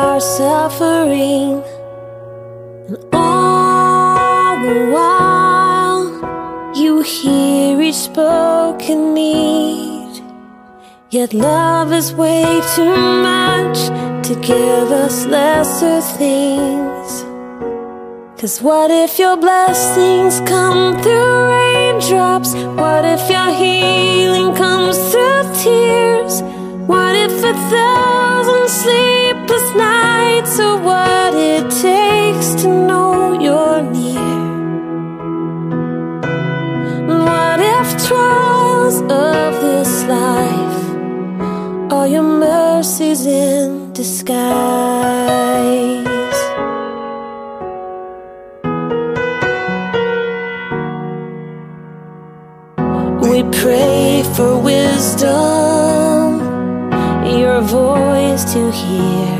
our suffering. And all the while, you hear each spoken need. Yet love is way too much to give us lesser things. Cause what if your blessings come through raindrops? What if your healing comes through tears? What if a thousand sleepless nights are what it takes to know you're near? What if trials of this life are your mercies in disguise? We pray for wisdom, your voice to hear.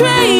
Friends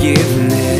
forgiveness.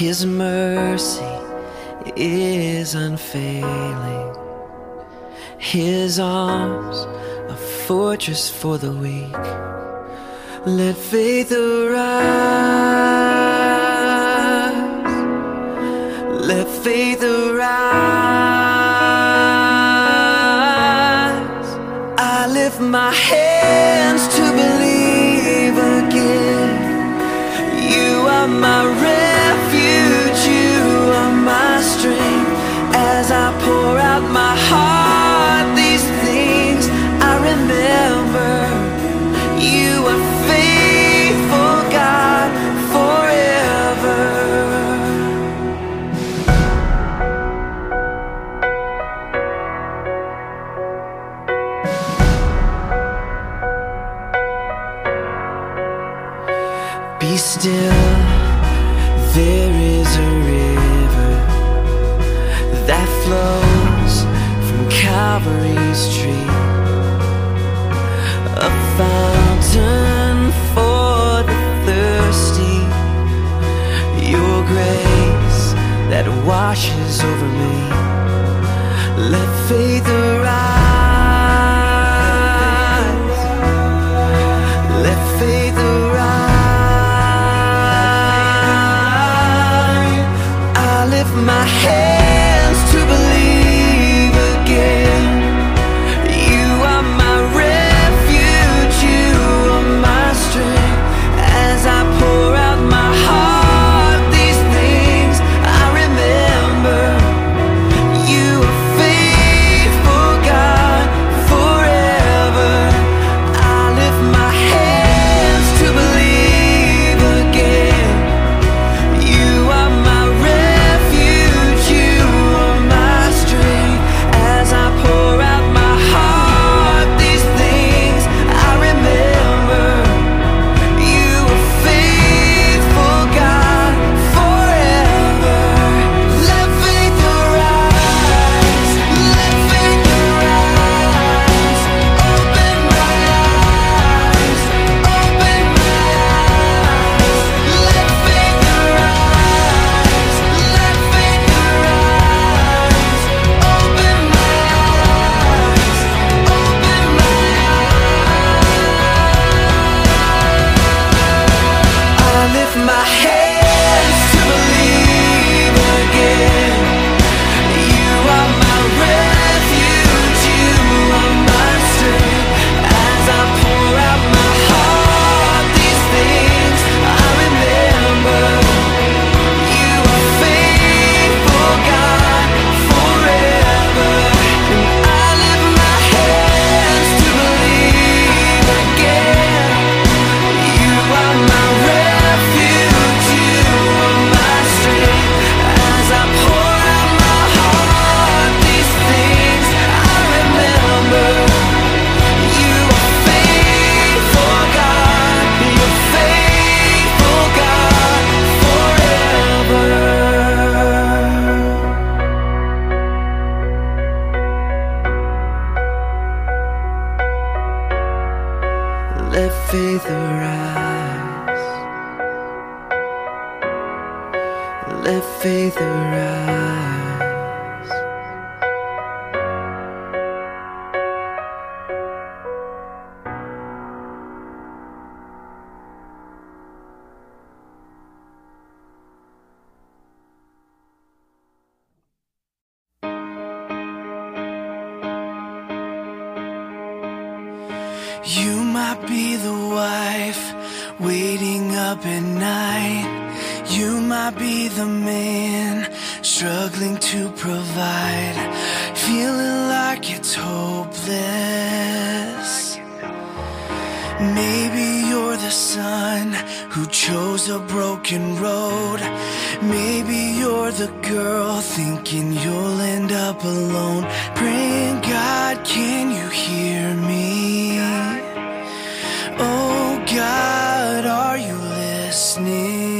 His mercy is unfailing. His arms, a fortress for the weak. Let faith arise. Let faith arise. I lift my head. Waiting up at night, you might be the man struggling to provide, feeling like it's hopeless. Maybe you're the son who chose a broken road. Maybe you're the girl thinking you'll end up alone. Praying, God, can you hear me? Oh. God, are you listening?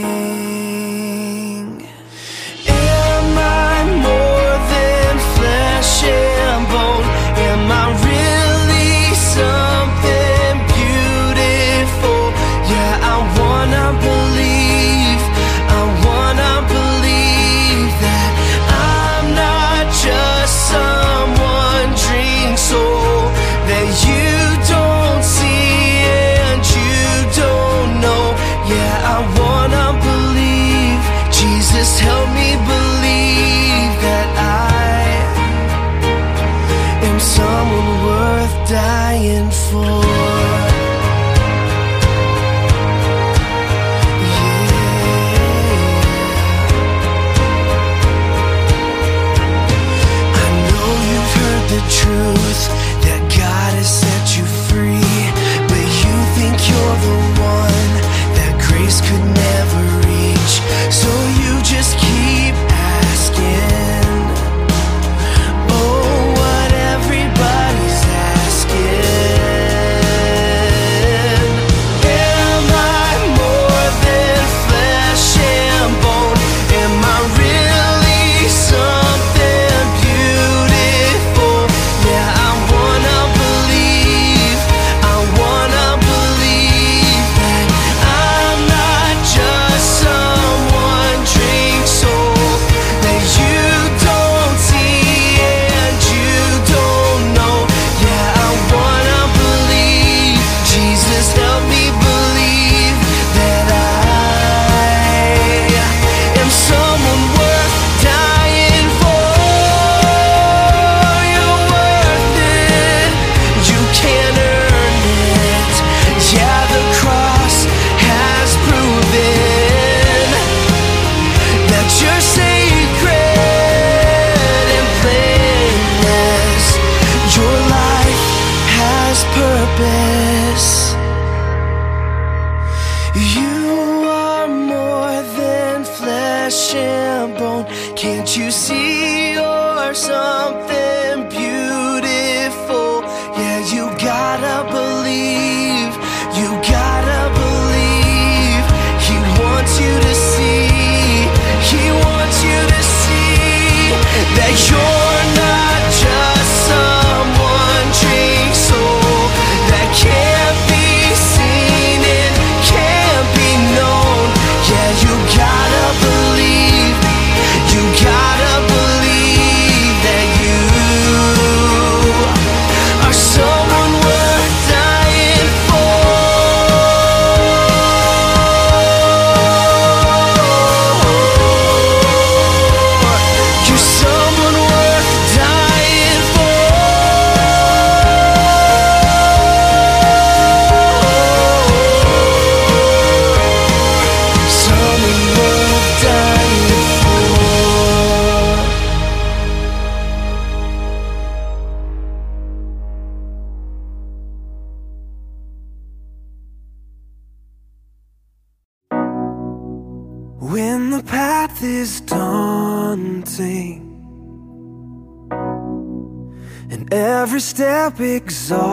step exhausting.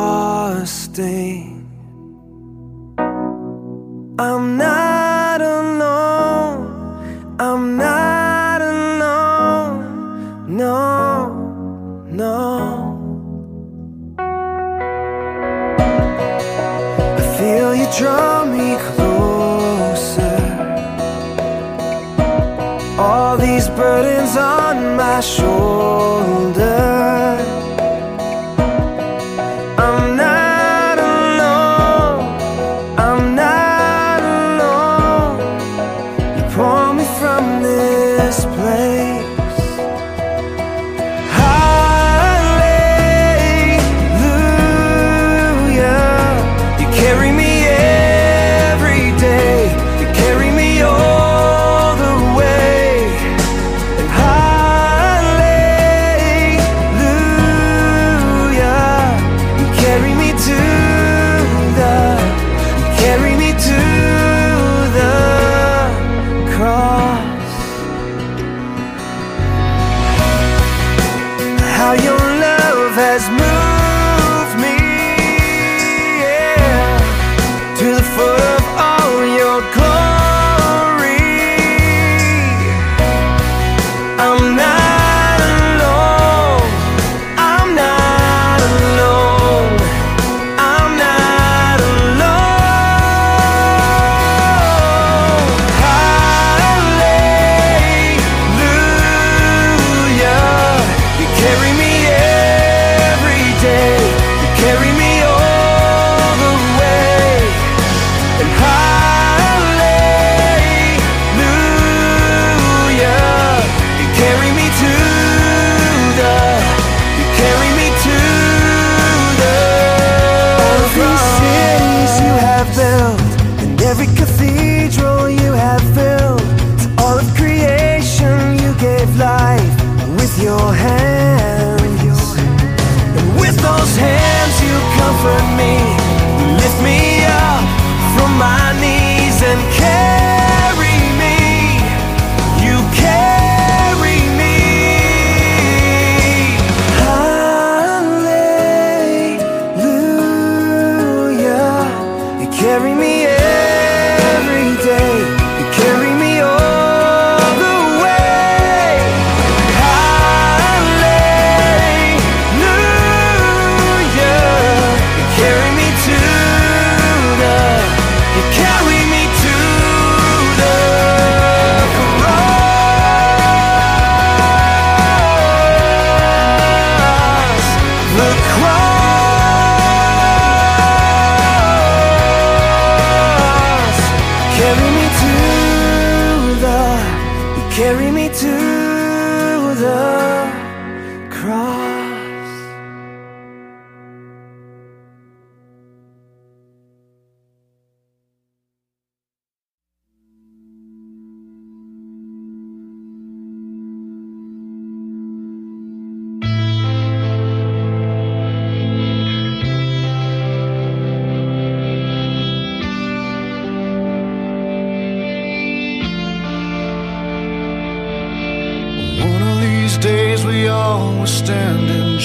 I'm not alone, I'm not alone, no, no. I feel you draw me closer. All these burdens on my shoulders.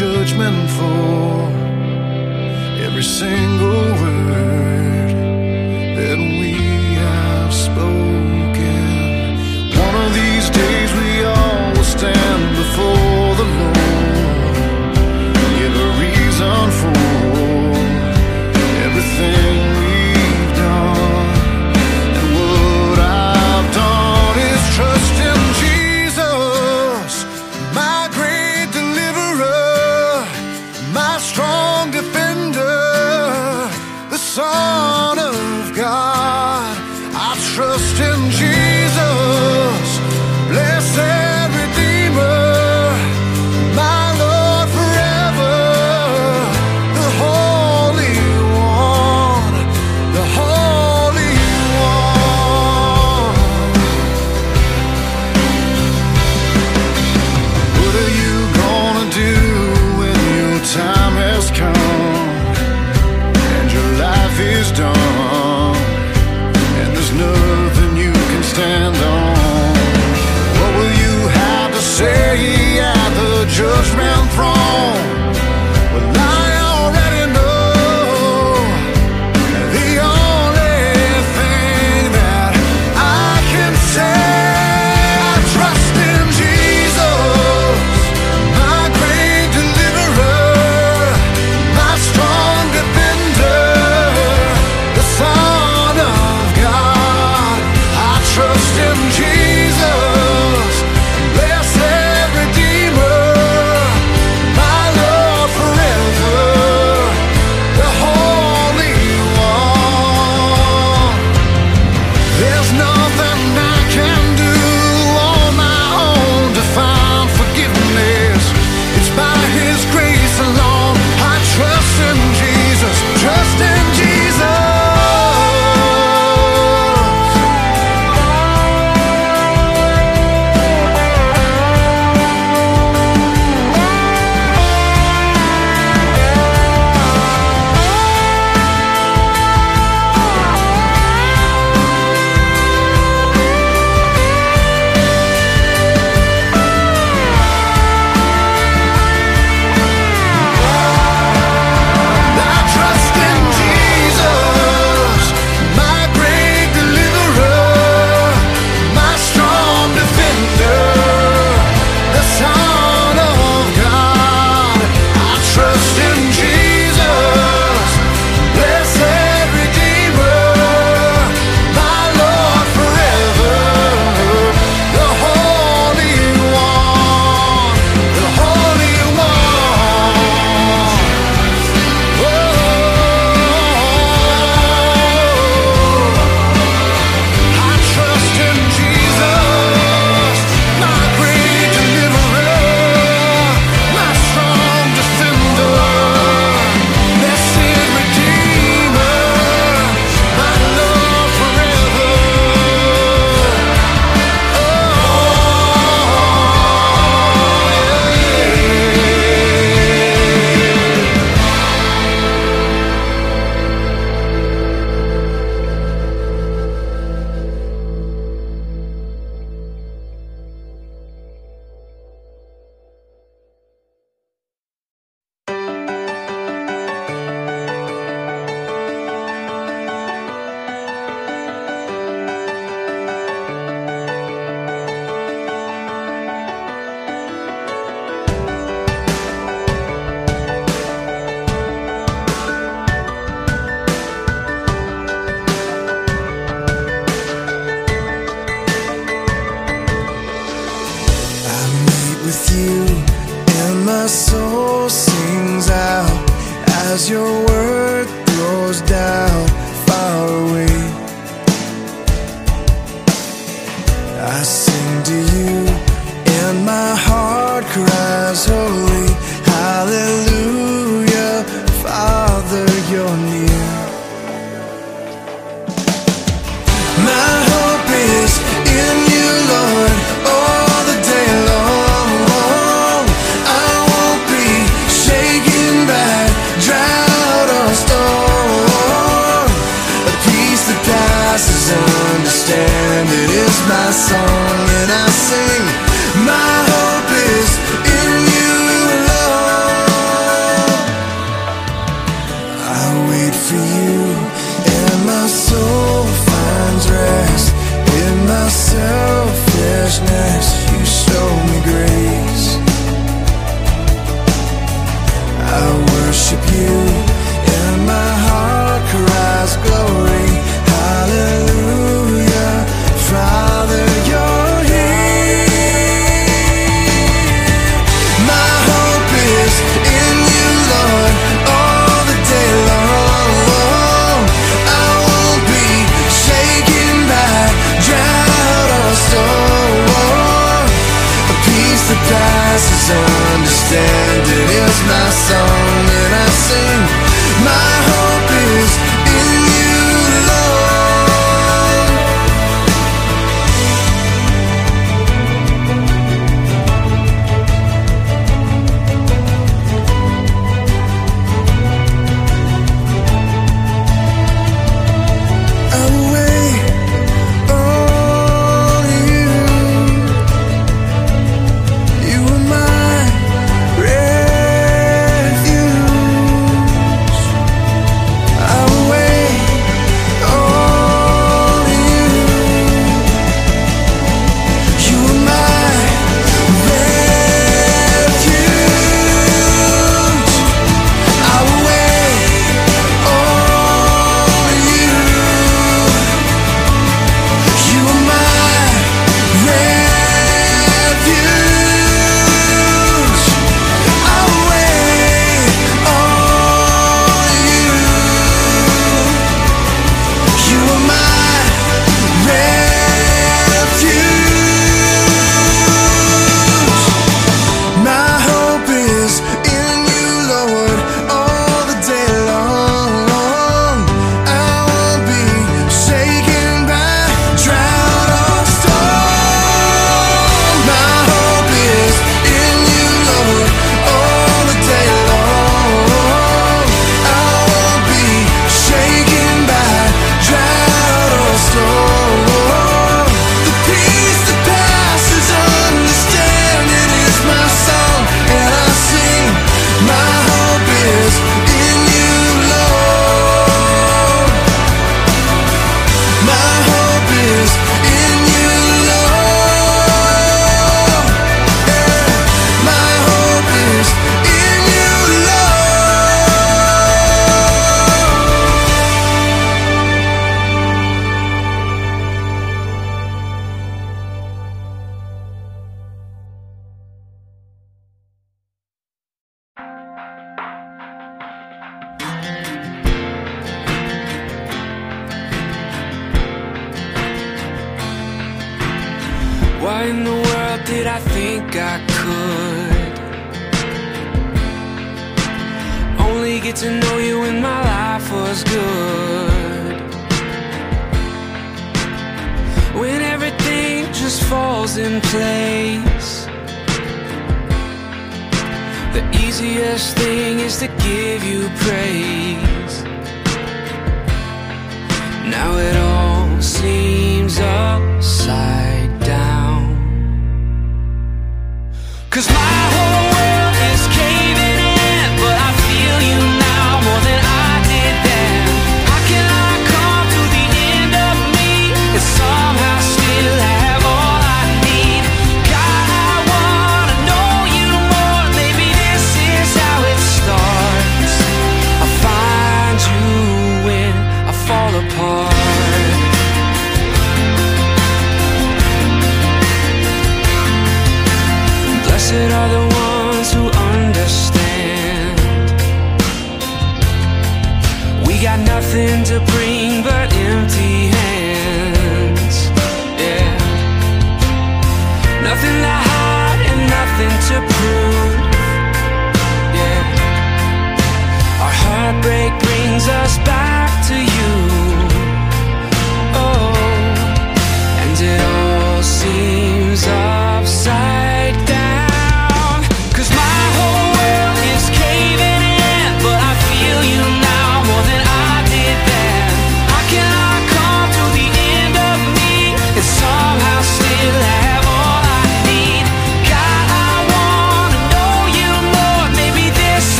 Judgment for every single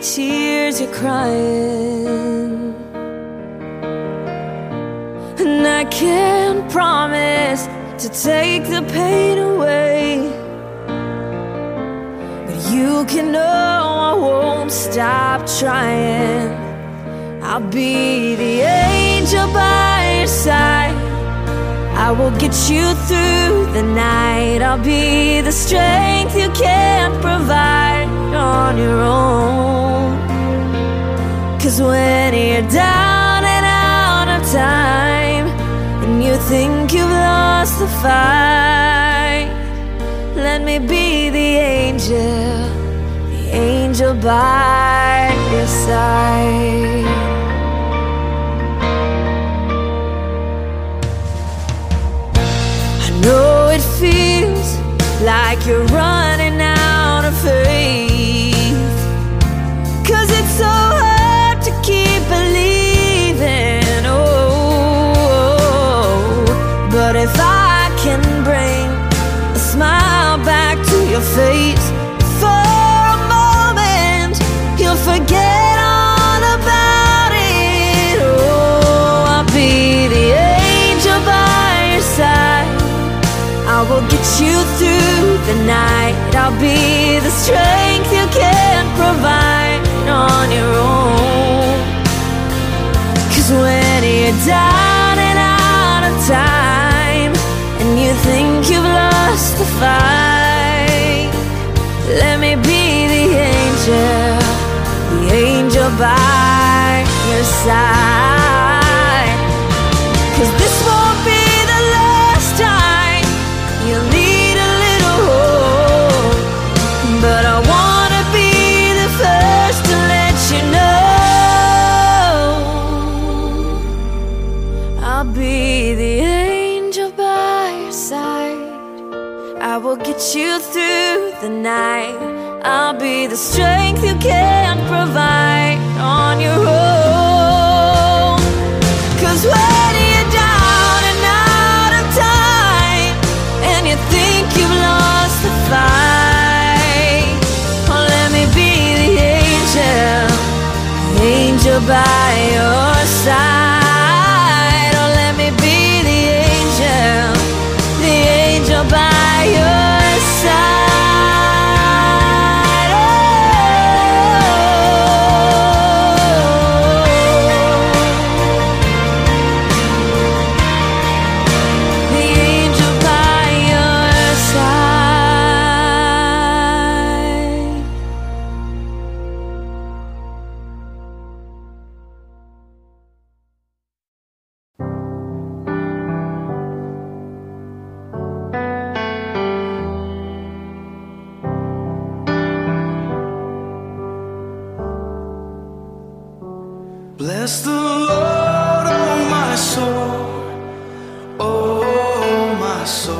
tears you're crying. And I can't promise to take the pain away. But you can know I won't stop trying. I'll be the angel by your side. I will get you through the night. I'll be the strength you can't provide on your own. Cause when you're down and out of time, and you think you've lost the fight, let me be the angel, the angel by your side. I know it feels like you're running out of faith. You through the night. I'll be the strength you can't fight, let me be the angel, the angel by your side. The night. I'll be the strength you can't oh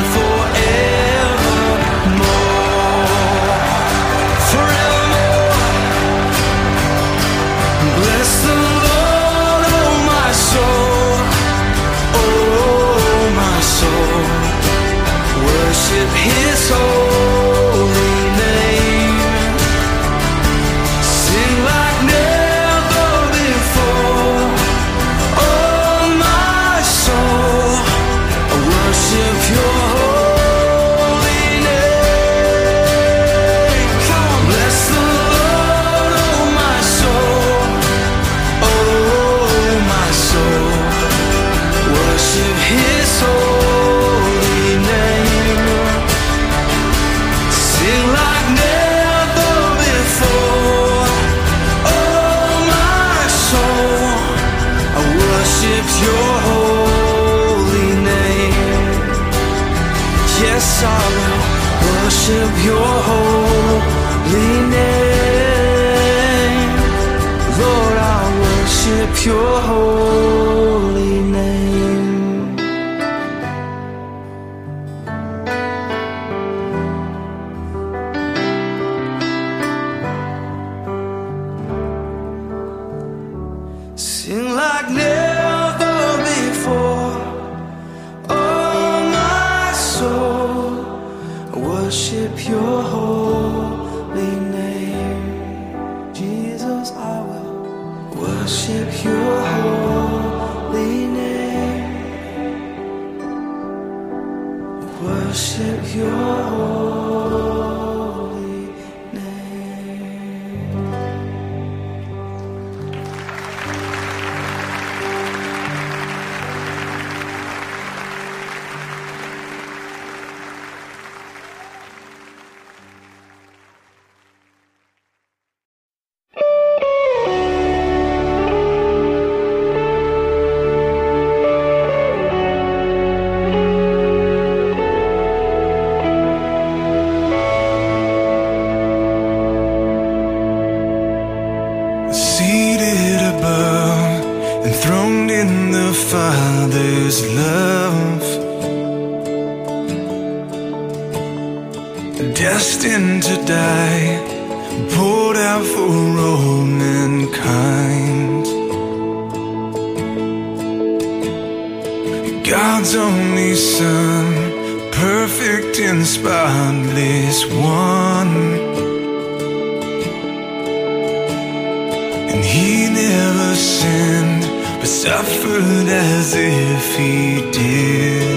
father's love Destined to die Poured out for all mankind. God's only son Perfect and spotless one. S'affola se fidèle